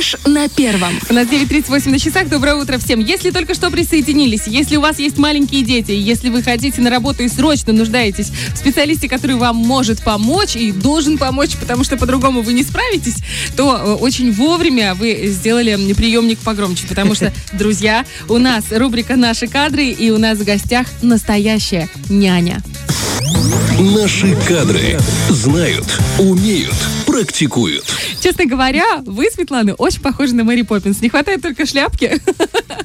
Фреш на первом. У нас 9.38 на часах. Доброе утро всем. Если только что присоединились, если у вас есть маленькие дети, если вы хотите на работу и срочно нуждаетесь в специалисте, который вам может помочь и должен помочь, потому что по-другому вы не справитесь, то э, очень вовремя вы сделали приемник погромче, потому что, друзья, у нас рубрика «Наши кадры» и у нас в гостях настоящая няня. Наши кадры знают, умеют, практикуют. Честно говоря, вы, Светлана, очень похожи на Мэри Поппинс. Не хватает только шляпки.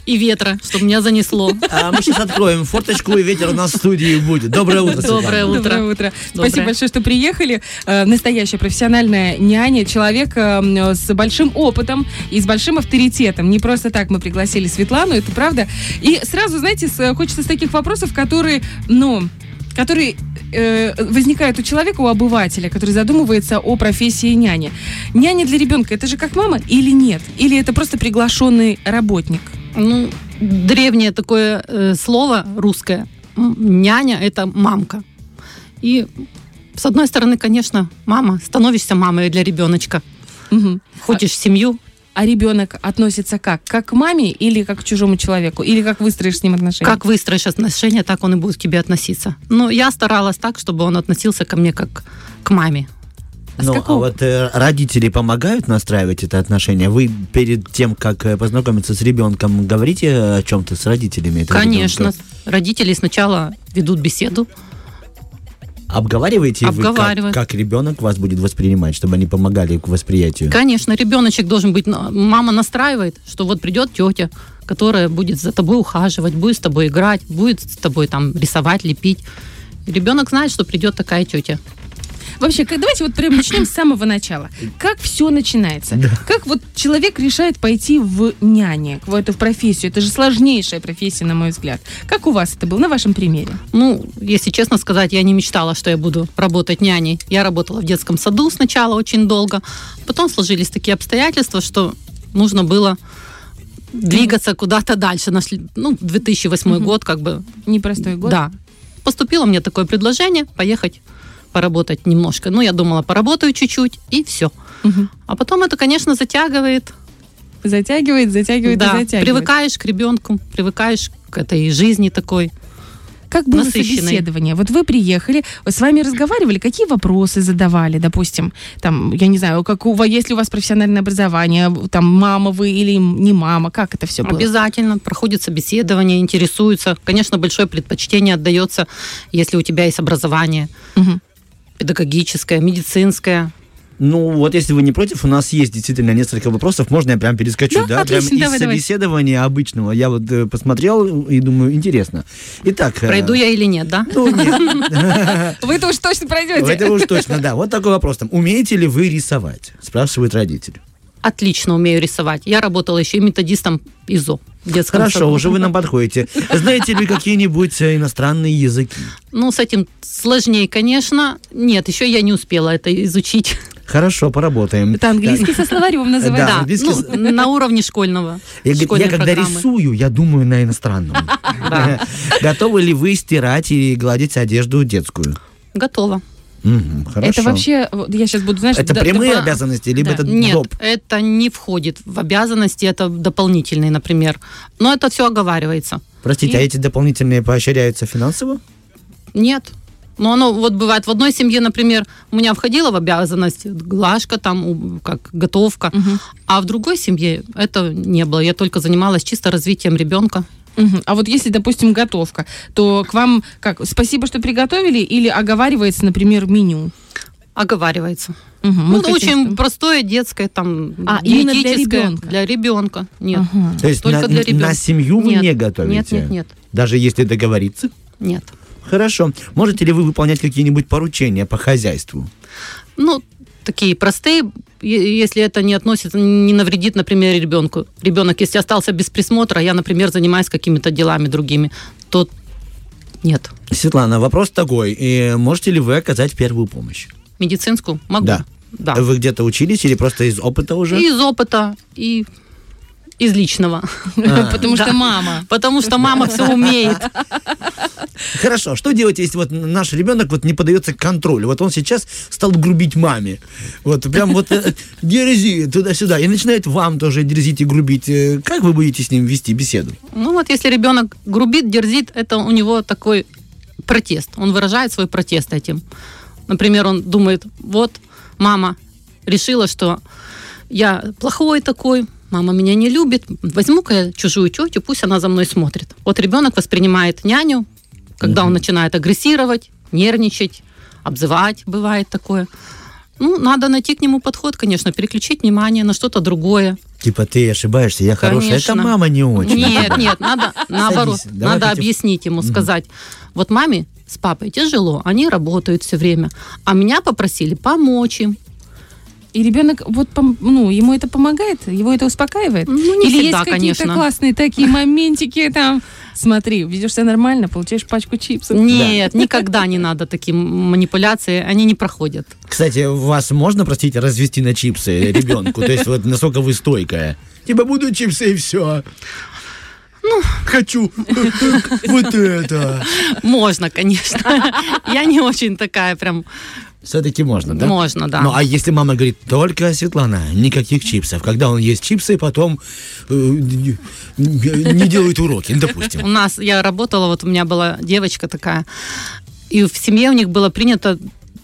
И ветра, чтобы меня занесло. А мы сейчас откроем форточку, и ветер у нас в студии будет. Доброе утро, Светлана. Доброе утро. Доброе утро. Доброе. Спасибо большое, что приехали. Э, Настоящая профессиональная няня, человек э, с большим опытом и с большим авторитетом. Не просто так мы пригласили Светлану, это правда. И сразу, знаете, с- хочется с таких вопросов, которые, ну, которые э, возникают у человека, у обывателя, который задумывается о профессии няни. Няня для ребенка это же как мама или нет? Или это просто приглашенный работник? Ну, древнее такое э, слово русское. Няня – это мамка. И с одной стороны, конечно, мама, становишься мамой для ребеночка. Входишь в семью, А ребенок относится как? Как к маме или как к чужому человеку? Или как выстроишь с ним отношения? как выстроишь отношения, так он и будет к тебе относиться. Но я старалась так, чтобы он относился ко мне как к маме. А Ну, а вот э, родители помогают настраивать это отношение? Вы перед тем, как э, познакомиться с ребенком, говорите о чем-то с родителями? Конечно, ребенка? родители сначала ведут беседу. Обговариваете вы, как, как ребенок вас будет воспринимать, чтобы они помогали к восприятию? Конечно, ребеночек должен быть... Мама настраивает, что вот придет тетя, которая будет за тобой ухаживать, будет с тобой играть, будет с тобой там рисовать, лепить. Ребенок знает, что придет такая тетя. Вообще, как- давайте вот прям начнем с самого начала. Как все начинается? Как вот человек решает пойти в няне, в эту профессию? Это же сложнейшая профессия, на мой взгляд. Как у вас это было, на вашем примере? Ну, если честно сказать, я не мечтала, что я буду работать няней. Я работала в детском саду сначала очень долго. Потом сложились такие обстоятельства, что нужно было двигаться куда-то дальше. Нашли, ну, 2008 год как бы. Непростой год. Да. Поступило мне такое предложение поехать поработать немножко. Ну, я думала, поработаю чуть-чуть, и все. Мгм. А потом это, конечно, затягивает. Затягивает, затягивает да, и затягивает. привыкаешь к ребенку, привыкаешь к этой жизни такой. Как было насыщенной. собеседование? Вот вы приехали, с вами разговаривали, какие вопросы задавали, допустим, там, я не знаю, как у вас, есть ли у вас профессиональное образование, там, мама вы или не мама, как это все было? Обязательно проходит собеседование, интересуются. Конечно, большое предпочтение отдается, если у тебя есть образование Мгм. Педагогическое, медицинское. Ну, вот если вы не против, у нас есть действительно несколько вопросов. Можно я прям перескочу, Да, да? отлично, прям давай, из давай. собеседования обычного. Я вот э, посмотрел и думаю, интересно. Итак... э, Пройду я или нет, да? Ну, нет. Вы это уж точно пройдете. Это уж точно, да. Вот такой вопрос там. Умеете ли вы рисовать? Спрашивают родители. Отлично умею рисовать. Я работала еще и методистом ИЗО детском Хорошо, саду. уже вы нам подходите. Знаете ли какие-нибудь э, иностранные языки? Ну, с этим сложнее, конечно. Нет, еще я не успела это изучить. Хорошо, поработаем. Это английский со словарем называют. Да, Да, английский ну, на уровне школьного. Я, я когда программы. рисую, я думаю на иностранном. Да. Готовы ли вы стирать и гладить одежду детскую? Готово. Хорошо. Это вообще, вот я сейчас буду, знаешь... Это да- прямые да- обязанности, либо Да. это Нет, доп? это не входит в обязанности, это дополнительные, например. Но это все оговаривается. Простите, а эти дополнительные поощряются финансово? Нет. Но оно вот бывает в одной семье, например, у меня входило в обязанность глажка, там, как готовка, Мгм. а в другой семье это не было. Я только занималась чисто развитием ребенка. Мгм. А вот если, допустим, готовка, то к вам как, спасибо, что приготовили, или оговаривается, например, меню? Оговаривается. Мы Ну, хотим, очень чтобы- простое детское, там, А, именно для ребенка? Для ребенка. Нет. Ага. То есть Только на, для ребенка. на семью вы Нет. не готовите? Нет, нет, нет. Даже если договориться? Нет. Хорошо. Можете ли вы выполнять какие-нибудь поручения по хозяйству? Ну, такие простые, если это не относится, не навредит, например, ребенку. Ребенок, если остался без присмотра, я, например, занимаюсь какими-то делами другими, то нет. Светлана, вопрос такой. И можете ли вы оказать первую помощь? Медицинскую могу. Да. Да. Вы где-то учились или просто из опыта уже? И из опыта, и из личного. Потому что мама. Потому что мама все умеет. Хорошо, а что делать, если вот наш ребенок вот не подается к контролю? Вот он сейчас стал грубить маме. Вот прям вот э, дерзи туда-сюда. И начинает вам тоже дерзить и грубить. Э, Как вы будете с ним вести беседу? Ну вот если ребенок грубит, дерзит, это у него такой протест. Он выражает свой протест этим. Например, он думает, вот мама решила, что я плохой такой, мама меня не любит, возьму-ка я чужую тетю, пусть она за мной смотрит. Вот ребенок воспринимает няню, когда он начинает агрессировать, нервничать, обзывать, бывает такое. Ну, надо найти к нему подход, конечно, переключить внимание на что-то другое. Типа ты ошибаешься, я хорошая. Это Конечно. мама не очень. Нет, нет, надо наоборот. Садись, надо против- объяснить ему, сказать, вот маме с папой тяжело, они работают все время, а меня попросили помочь им. И ребенок, вот, ну, ему это помогает, его это успокаивает. Ну, не Или всегда, есть какие-то конечно. классные такие моментики там. Смотри, ведешь себя нормально, получаешь пачку чипсов. Нет, никогда не надо такие манипуляции, они не проходят. Кстати, вас можно, простите, развести на чипсы ребенку? То есть вот насколько вы стойкая? Типа буду чипсы и все. Ну, хочу вот это. Можно, конечно. Я не очень такая прям... Все-таки можно, да? Можно, да. Ну, а если мама говорит, только, Светлана, никаких чипсов. Когда он ест чипсы, потом э, не не делает уроки, ну, У допустим. нас, я работала, вот у меня была девочка такая, и в семье у них было принято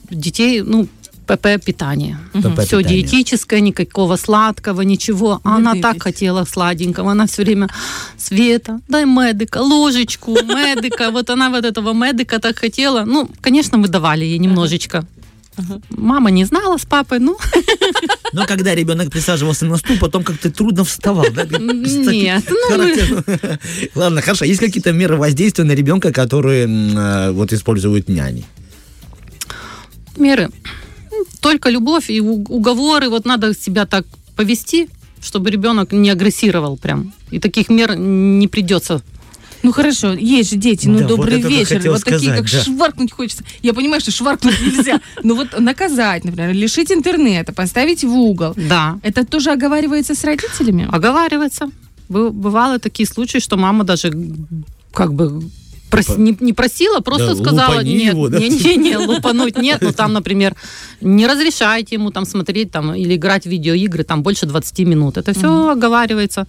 детей, ну, ПП питание. ПП Все питание. диетическое, никакого сладкого, ничего. А она Еды так хотела сладенького. Она все время, Света, дай медика, ложечку, медика. Вот она вот этого медика так хотела. Ну, конечно, мы давали ей немножечко. Мама не знала с папой, ну, Но когда ребенок присаживался на стул, потом как-то трудно вставал, да? Нет. Ну. Ладно, хорошо. Есть какие-то меры воздействия на ребенка, которые э, вот используют няни? меры. Только любовь и уговоры. Вот надо себя так повести, чтобы ребенок не агрессировал прям. И таких мер не придется. Ну хорошо, есть же дети, ну Да, вот добрый только вечер, вот такие, сказать, как да. шваркнуть хочется. Я понимаю, что шваркнуть нельзя. Ну вот наказать, например, лишить интернета, поставить в угол. Да. Это тоже оговаривается с родителями? Оговаривается. Бы- Бывали такие случаи, что мама даже как бы прос- Типа, не, не просила, просто да, сказала, нет, его, да? не, не, не, лупануть нет, но там, например, не разрешайте ему там смотреть там или играть в видеоигры там больше 20 минут. Это все оговаривается.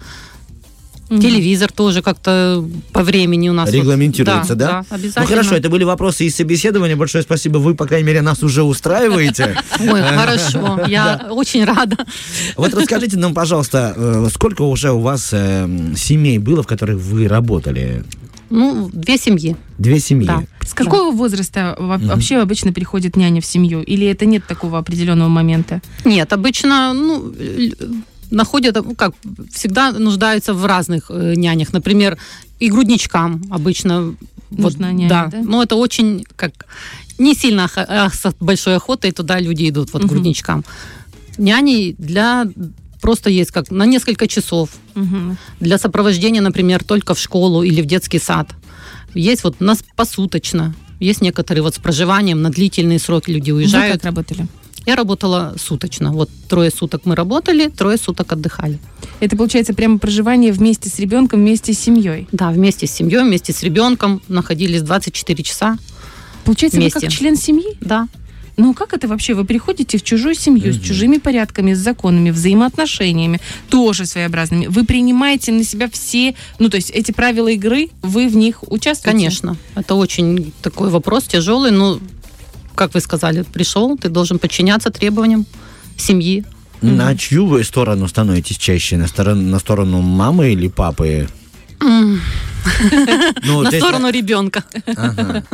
Телевизор тоже как-то по времени у нас. вот- Регламентируется, да? Да, обязательно. Ну хорошо, это были вопросы из собеседования. Большое спасибо. Вы, по крайней мере, нас уже устраиваете. Ой, хорошо, я очень рада. Вот расскажите нам, пожалуйста, э, сколько уже у вас э, семей было, в которых вы работали? Ну, две семьи. Две семьи. Да. С какого возраста во- вообще обычно приходит няня в семью? Или это нет такого определенного момента? Нет, обычно, ну, находят, ну, как, всегда нуждаются в разных э, нянях. Например, и грудничкам обычно. Нужна няня, да. да? Но это очень, как, не сильно с большой охотой туда люди идут, вот Мгм. грудничкам. Няни для просто есть как на несколько часов. Мгм. Для сопровождения, например, только в школу или в детский сад. Есть вот нас посуточно. Есть некоторые вот с проживанием на длительные сроки люди Вы уезжают. как работали? Я работала суточно. Вот трое суток мы работали, трое суток отдыхали. Это получается прямо проживание вместе с ребенком, вместе с семьей. Да, вместе с семьей, вместе с ребенком находились 24 часа. Получается, вы Вместе. как член семьи? Да. Ну как это вообще? Вы приходите в чужую семью с чужими порядками, с законами, взаимоотношениями, тоже своеобразными. Вы принимаете на себя все, ну то есть эти правила игры, вы в них участвуете? Конечно. Это очень такой вопрос тяжелый, но, как вы сказали, пришел, ты должен подчиняться требованиям семьи. На чью вы сторону становитесь чаще? На сторону, на сторону мамы или папы? Ну, На сторону ребенка. Ага.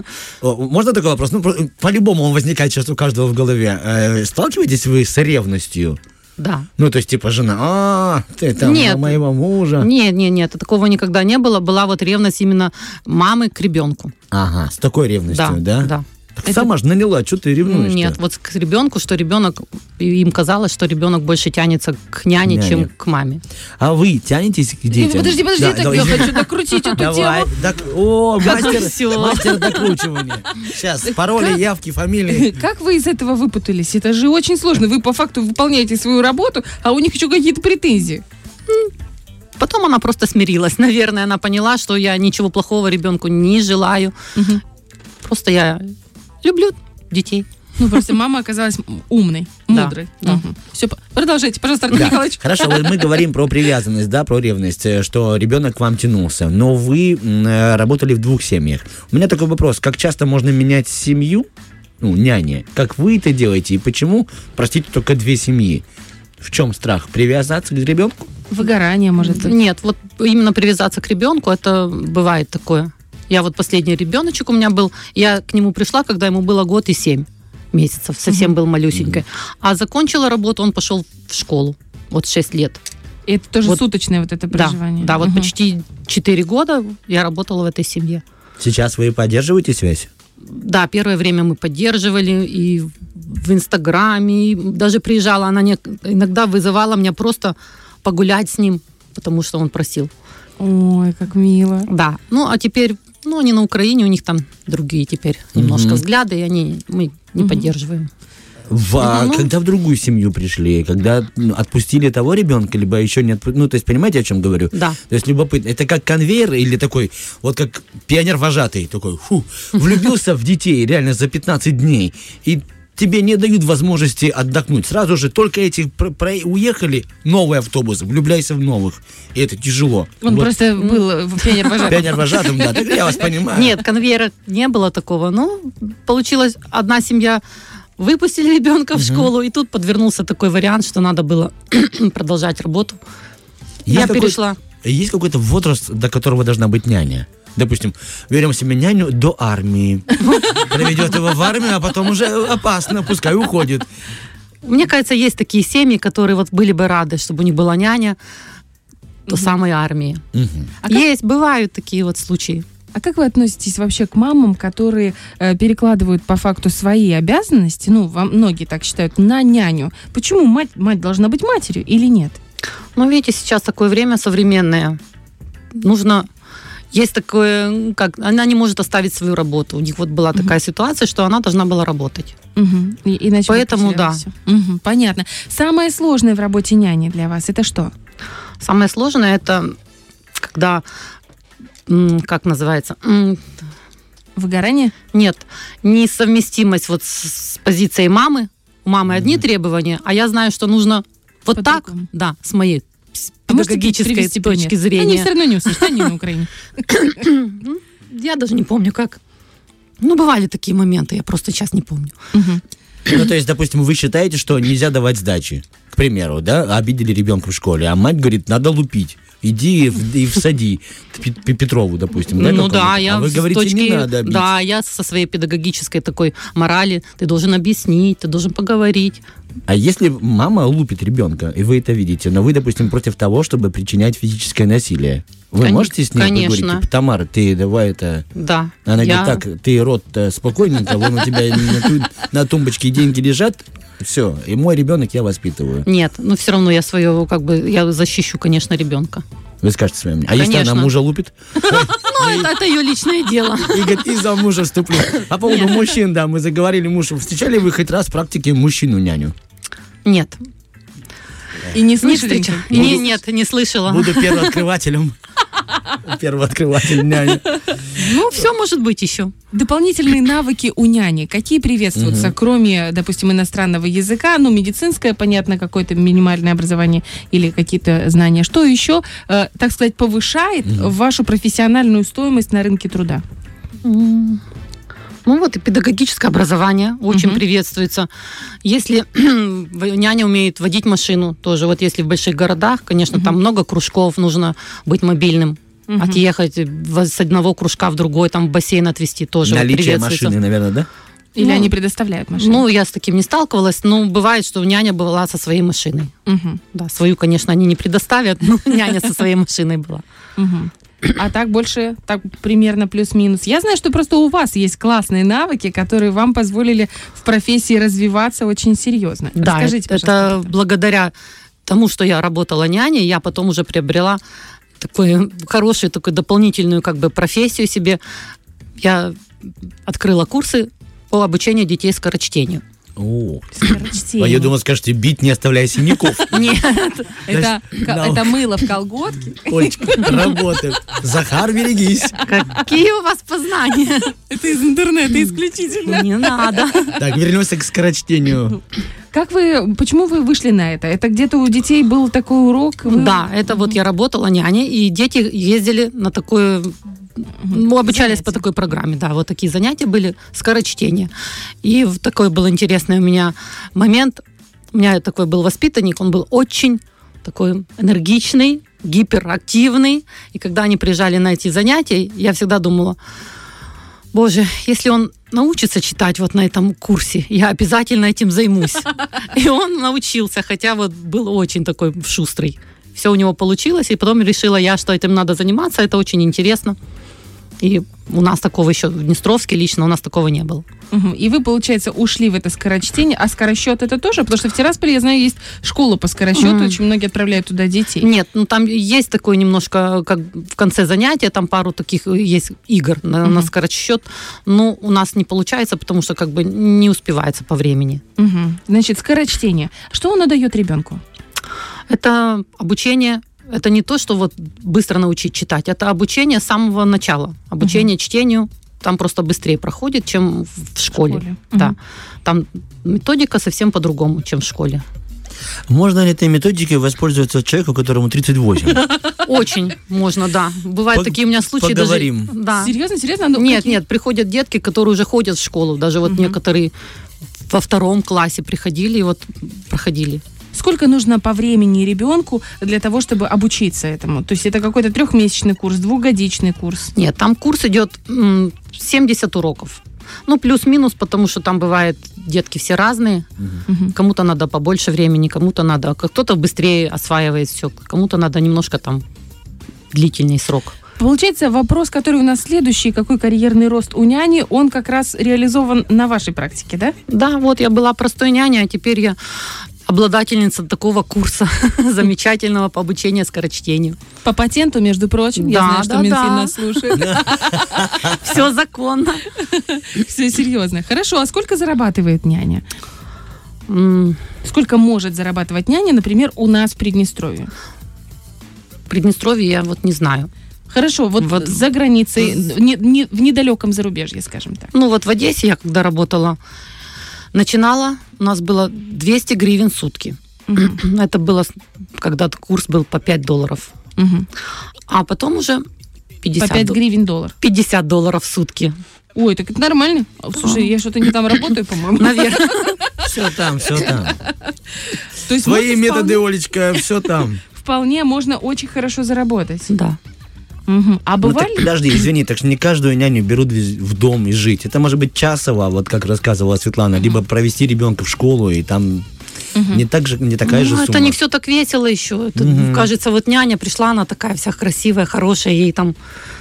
О, Можно такой вопрос? Ну, по-любому он возникает сейчас у каждого в голове. Э, Сталкиваетесь вы с ревностью? Да. Ну, то есть, типа, жена, а, ты там Нет. моего мужа. Нет, нет, нет, такого никогда не было. Была вот ревность именно мамы к ребенку. Ага, с такой ревностью, да? да. Так Сама же наняла, что ты ревнуешь Нет, вот к ребенку, что ребенок, им казалось, что ребенок больше тянется к няне, Няне. чем к маме. А вы тянетесь к детям? Подожди, подожди, Да, так давай. я хочу докрутить эту Давай, тему. док- О, Как мастер, мастер докручивания. Сейчас, пароли, явки, фамилии. Как вы из этого выпутались? Это же очень сложно. Вы по факту выполняете свою работу, а у них еще какие-то претензии. Потом она просто смирилась. Наверное, она поняла, что я ничего плохого ребенку не желаю. Мгм. Просто я люблю детей. Ну, просто мама оказалась умной, Да, мудрой. да. Все, продолжайте, пожалуйста, Артур Да. Николаевич. Хорошо, вот мы говорим про привязанность, да, про ревность, э, что ребенок к вам тянулся, но вы э, работали в двух семьях. У меня такой вопрос, как часто можно менять семью, ну, няни, как вы это делаете, и почему, простите, только две семьи? В чем страх? Привязаться к ребенку? Выгорание, может быть. Нет, вот именно привязаться к ребенку, это бывает такое. Я вот последний ребеночек у меня был, я к нему пришла, когда ему было год и семь месяцев, совсем был малюсенькой. А закончила работу, он пошел в школу, вот 6 лет. И это тоже Вот. суточное вот это Да, проживание. да, вот Мгм. почти 4 года я работала в этой семье. Сейчас вы поддерживаете связь? Да, первое время мы поддерживали и в Инстаграме, и даже приезжала, она не- иногда вызывала меня просто погулять с ним, потому что он просил. Ой, как мило. Да, ну а теперь, ну они на Украине, у них там другие теперь немножко Мгм. взгляды, и они мы не Мгм. поддерживаем. В, а Ну, ну. когда в другую семью пришли, когда ну, отпустили того ребенка, либо еще не отпустили, ну, то есть, понимаете, о чем говорю? Да. То есть, любопытно, это как конвейер или такой, вот как пионер-вожатый, такой, фу, влюбился в детей реально за 15 дней, и тебе не дают возможности отдохнуть. Сразу же только эти про- про- уехали, новый автобус, влюбляйся в новых. И это тяжело. Он Вот просто был в пионер-вожатым. Пионер-вожатым, да, так я вас понимаю. Нет, конвейера не было такого. Ну, получилось, одна семья выпустили ребенка в школу, и тут подвернулся такой вариант, что надо было продолжать работу. Я перешла. Есть какой-то возраст, до которого должна быть няня? Допустим, берем себе няню до армии. Проведет его в армию, а потом уже опасно, пускай уходит. Мне кажется, есть такие семьи, которые вот были бы рады, чтобы у них была няня до самой армии. Мгм. А как- Есть, бывают такие вот случаи. А как вы относитесь вообще к мамам, которые э, перекладывают по факту свои обязанности, ну, вам многие так считают, на няню? Почему мать, мать должна быть матерью или нет? Ну, видите, сейчас такое время современное. Нужно... Есть такое, как... Она не может оставить свою работу. У них вот была такая ситуация, что она должна была работать. Мгм. И- иначе Поэтому да. всё. Мгм, Понятно. Самое сложное в работе няни для вас это что? Самое сложное это когда, как называется, Выгорание? нет, несовместимость вот с, с позицией мамы. У мамы одни требования, а я знаю, что нужно вот так, По-другому. да, с моей педагогической точки пример? зрения. Они все равно не услышат, они на Украине. Я даже не помню, как. Ну, бывали такие моменты, я просто сейчас не помню. Ну, то есть, допустим, вы считаете, что нельзя давать сдачи, к примеру, да, обидели ребенка в школе, а мать говорит, надо лупить. Иди в- и всади Петрову, допустим. Да, ну да, а я вы говорите, точки, не надо бить. да, я со своей педагогической такой морали, ты должен объяснить, ты должен поговорить. А если мама лупит ребенка, и вы это видите, но вы, допустим, против того, чтобы причинять физическое насилие, вы Кон- можете с ней конечно. поговорить? Типа, Тамара, ты давай это... Да. Она я- говорит, так, ты рот спокойненько, вон у тебя на, ту- на тумбочке деньги лежат, все, и мой ребенок я воспитываю. Нет, но все равно я свое, как бы, я защищу, конечно, ребенка. Вы скажете своим. А если Конечно. она мужа лупит? Ну, это, ее личное дело. И говорит, и за мужа вступлю. По поводу мужчин, да, мы заговорили муж. Встречали вы хоть раз в практике мужчину-няню? Нет, И не слышали? никогда? Не, нет, не слышала. Буду первооткрывателем. Первооткрыватель няни. Ну, все может быть еще. Дополнительные навыки у няни, какие приветствуются, кроме, допустим, иностранного языка, ну, медицинское, понятно, какое-то минимальное образование или какие-то знания. Что еще, э, так сказать, повышает вашу профессиональную стоимость на рынке труда? Ну вот и педагогическое образование очень Мгм. приветствуется. Если няня умеет водить машину, тоже вот если в больших городах, конечно, там много кружков, нужно быть мобильным. Мгм. Отъехать с одного кружка в другой, там в бассейн отвезти тоже вот Наличие приветствуется. машины, наверное, да? Или Ну, они предоставляют машину? Ну, я с таким не сталкивалась, но бывает, что няня была со своей машиной. Мгм, Да, свою, конечно, они не предоставят, но няня со своей машиной была. А так больше, так примерно плюс-минус. Я знаю, что просто у вас есть классные навыки, которые вам позволили в профессии развиваться очень серьезно. Да, Расскажите, это благодаря тому, что я работала няней, я потом уже приобрела такую хорошую, такую дополнительную как бы профессию себе. Я открыла курсы по обучению детей скорочтению. О. Скорочтение. А я думал, скажете, бить не оставляя синяков. Нет. Это, это мыло в колготке. Олечка, работает. Захар, берегись. Какие у вас познания? Это из интернета исключительно. Не надо. Так, вернемся к скорочтению. Как вы, почему вы вышли на это? Это где-то у детей был такой урок? вы- Да, это вот я работала няней, и дети ездили на такое ну, обучались по такой программе, да, вот такие занятия были, скорочтение. И такой был интересный у меня момент. У меня такой был воспитанник, он был очень такой энергичный, гиперактивный. И когда они приезжали на эти занятия, я всегда думала, боже, если он научится читать вот на этом курсе, я обязательно этим займусь. И он научился, хотя вот был очень такой шустрый. Все у него получилось, и потом решила я, что этим надо заниматься, это очень интересно. И у нас такого еще в Днестровске лично у нас такого не было. Мгм. И вы, получается, ушли в это скорочтение, а скоросчет это тоже? Потому что в Тирасполе, я знаю, есть школа по скоросчету, Мгм. очень многие отправляют туда детей. Нет, ну там есть такое немножко, как в конце занятия, там пару таких есть игр на, на Мгм. скоросчет. Но у нас не получается, потому что как бы не успевается по времени. Мгм. Значит, скорочтение. Что оно дает ребенку? Это обучение, это не то, что вот быстро научить читать, это обучение с самого начала. Обучение чтению там просто быстрее проходит, чем в школе. школе. Да. Мгм. Там методика совсем по-другому, чем в школе. Можно ли этой методикой воспользоваться человеку, которому 38? Очень можно, да. Бывают Пог- такие у меня случаи. поговорим. Даже, да. Серьезно, серьезно? Ну, Нет, какие- нет, приходят детки, которые уже ходят в школу. Даже вот некоторые во втором классе приходили и вот проходили. Сколько нужно по времени ребенку для того, чтобы обучиться этому? То есть это какой-то трехмесячный курс, двухгодичный курс? Нет, там курс идет м, 70 уроков. Ну, плюс-минус, потому что там бывает детки все разные. Мгм. Кому-то надо побольше времени, кому-то надо, кто-то быстрее осваивает все, кому-то надо немножко там длительный срок. Получается, вопрос, который у нас следующий, какой карьерный рост у няни, он как раз реализован на вашей практике, да? Да, вот я была простой няней, а теперь я обладательница такого курса замечательного по обучению скорочтению. По патенту, между прочим. Я Да, знаю, что да, Минфин да. нас слушает. Все законно. Все серьезно. Хорошо, а сколько зарабатывает няня? Сколько может зарабатывать няня, например, у нас в Приднестровье? В Приднестровье я вот не знаю. Хорошо, вот, Вот. за границей, не- не- в недалеком зарубежье, скажем так. Ну вот в Одессе я когда работала, начинала, у нас было 200 гривен в сутки. Мгм. Это было, когда курс был по 5 долларов. Мгм. А потом уже 50, По 5 до- гривен доллар. 50 долларов в сутки. Ой, так это нормально. Слушай, я что-то не там работаю, по-моему. Наверное. Все там, все там. То есть Твои методы, вполне- Олечка, все там. Вполне можно очень хорошо заработать. Да. Мгм. А Ну, так бывали? подожди, извини, так что не каждую няню берут в дом и жить. Это может быть часово, вот как рассказывала Светлана, либо провести ребенка в школу, и там не, так же, не такая же Ну, сумма. это не все так весело еще. Это, Мгм. Кажется, вот няня пришла, она такая вся красивая, хорошая, ей там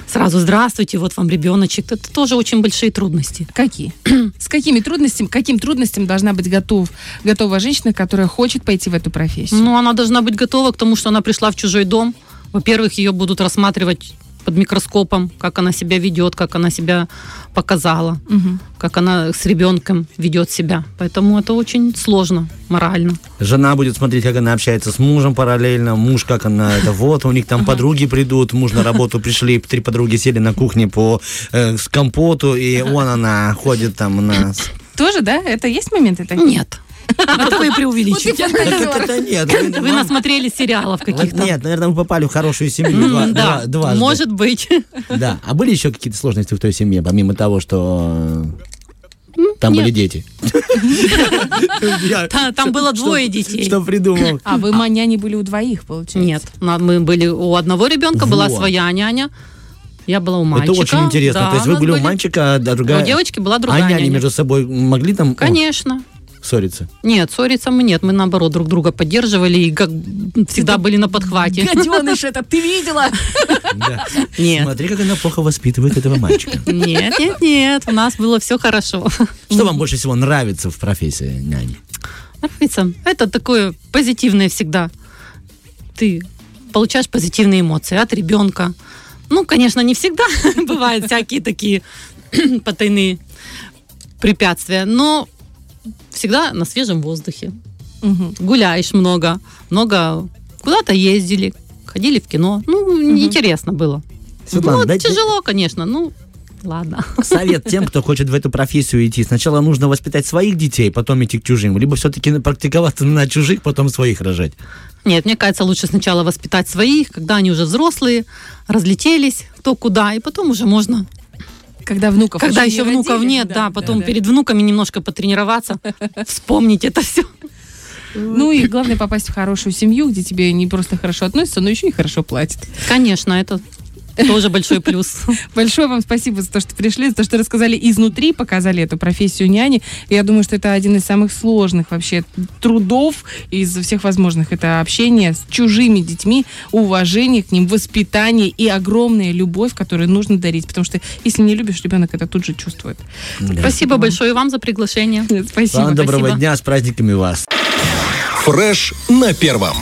сразу здравствуйте, вот вам ребеночек. Это тоже очень большие трудности. Какие? С какими трудностями, каким трудностям должна быть готов, готова женщина, которая хочет пойти в эту профессию? Ну, она должна быть готова к тому, что она пришла в чужой дом. Во-первых, ее будут рассматривать под микроскопом, как она себя ведет, как она себя показала, Мгм. как она с ребенком ведет себя. Поэтому это очень сложно морально. Жена будет смотреть, как она общается с мужем параллельно, муж, как она, это вот, у них там подруги придут, муж на работу пришли, три подруги сели на кухне по э, с компоту, и вон она ходит там у нас. Тоже, да? Это есть моменты такие? Нет. Это вы преувеличиваете. Это, нет. вы- насмотрелись сериалов каких-то. Нет, наверное, мы попали в хорошую семью. Да, может быть. Да. А были еще какие-то сложности в той семье, помимо того, что э, там нет. были дети? Там было двое детей. Что придумал? А вы няни были у двоих, получается? Нет, мы были у одного ребенка была своя няня. Я была у мальчика. Это очень интересно. Да, То есть вы были у мальчика, а другая... У девочки была А другая няни няня. между собой могли там Конечно. Ссориться? Нет, ссориться мы нет. Мы наоборот друг друга поддерживали и как всегда были на подхвате. Гаденыш это, ты видела? Да. Нет. Смотри, как она плохо воспитывает этого мальчика. Нет, нет, нет. У нас было все хорошо. Что вам больше всего нравится в профессии няни? Нравится. Это такое позитивное всегда. Ты получаешь позитивные эмоции от ребенка. Ну, конечно, не всегда бывают всякие такие потайные препятствия, но всегда на свежем воздухе. Мгм. Гуляешь много, много куда-то ездили, ходили в кино. Ну, интересно было. Светлана, ну, дайте- тяжело, конечно, ну, ладно. Совет тем, кто хочет в эту профессию идти. Сначала нужно воспитать своих детей, потом идти к чужим. Либо все-таки практиковаться на чужих, потом своих рожать. Нет, мне кажется, лучше сначала воспитать своих, когда они уже взрослые, разлетелись, кто куда, и потом уже можно. Когда внуков Когда не еще внуков родили, нет, да, потом да. перед внуками немножко потренироваться, вспомнить это все. Ну и главное попасть в хорошую семью, где тебе не просто хорошо относятся, но еще и хорошо платят. Конечно, это тоже большой плюс. Большое вам спасибо за то, что пришли, за то, что рассказали изнутри, показали эту профессию няни. Я думаю, что это один из самых сложных вообще трудов из всех возможных. Это общение с чужими детьми, уважение к ним, воспитание и огромная любовь, которую нужно дарить. Потому что если не любишь, ребенок это тут же чувствует. Спасибо большое вам за приглашение. Спасибо. Вам доброго спасибо. дня, с праздниками вас. Фреш на первом.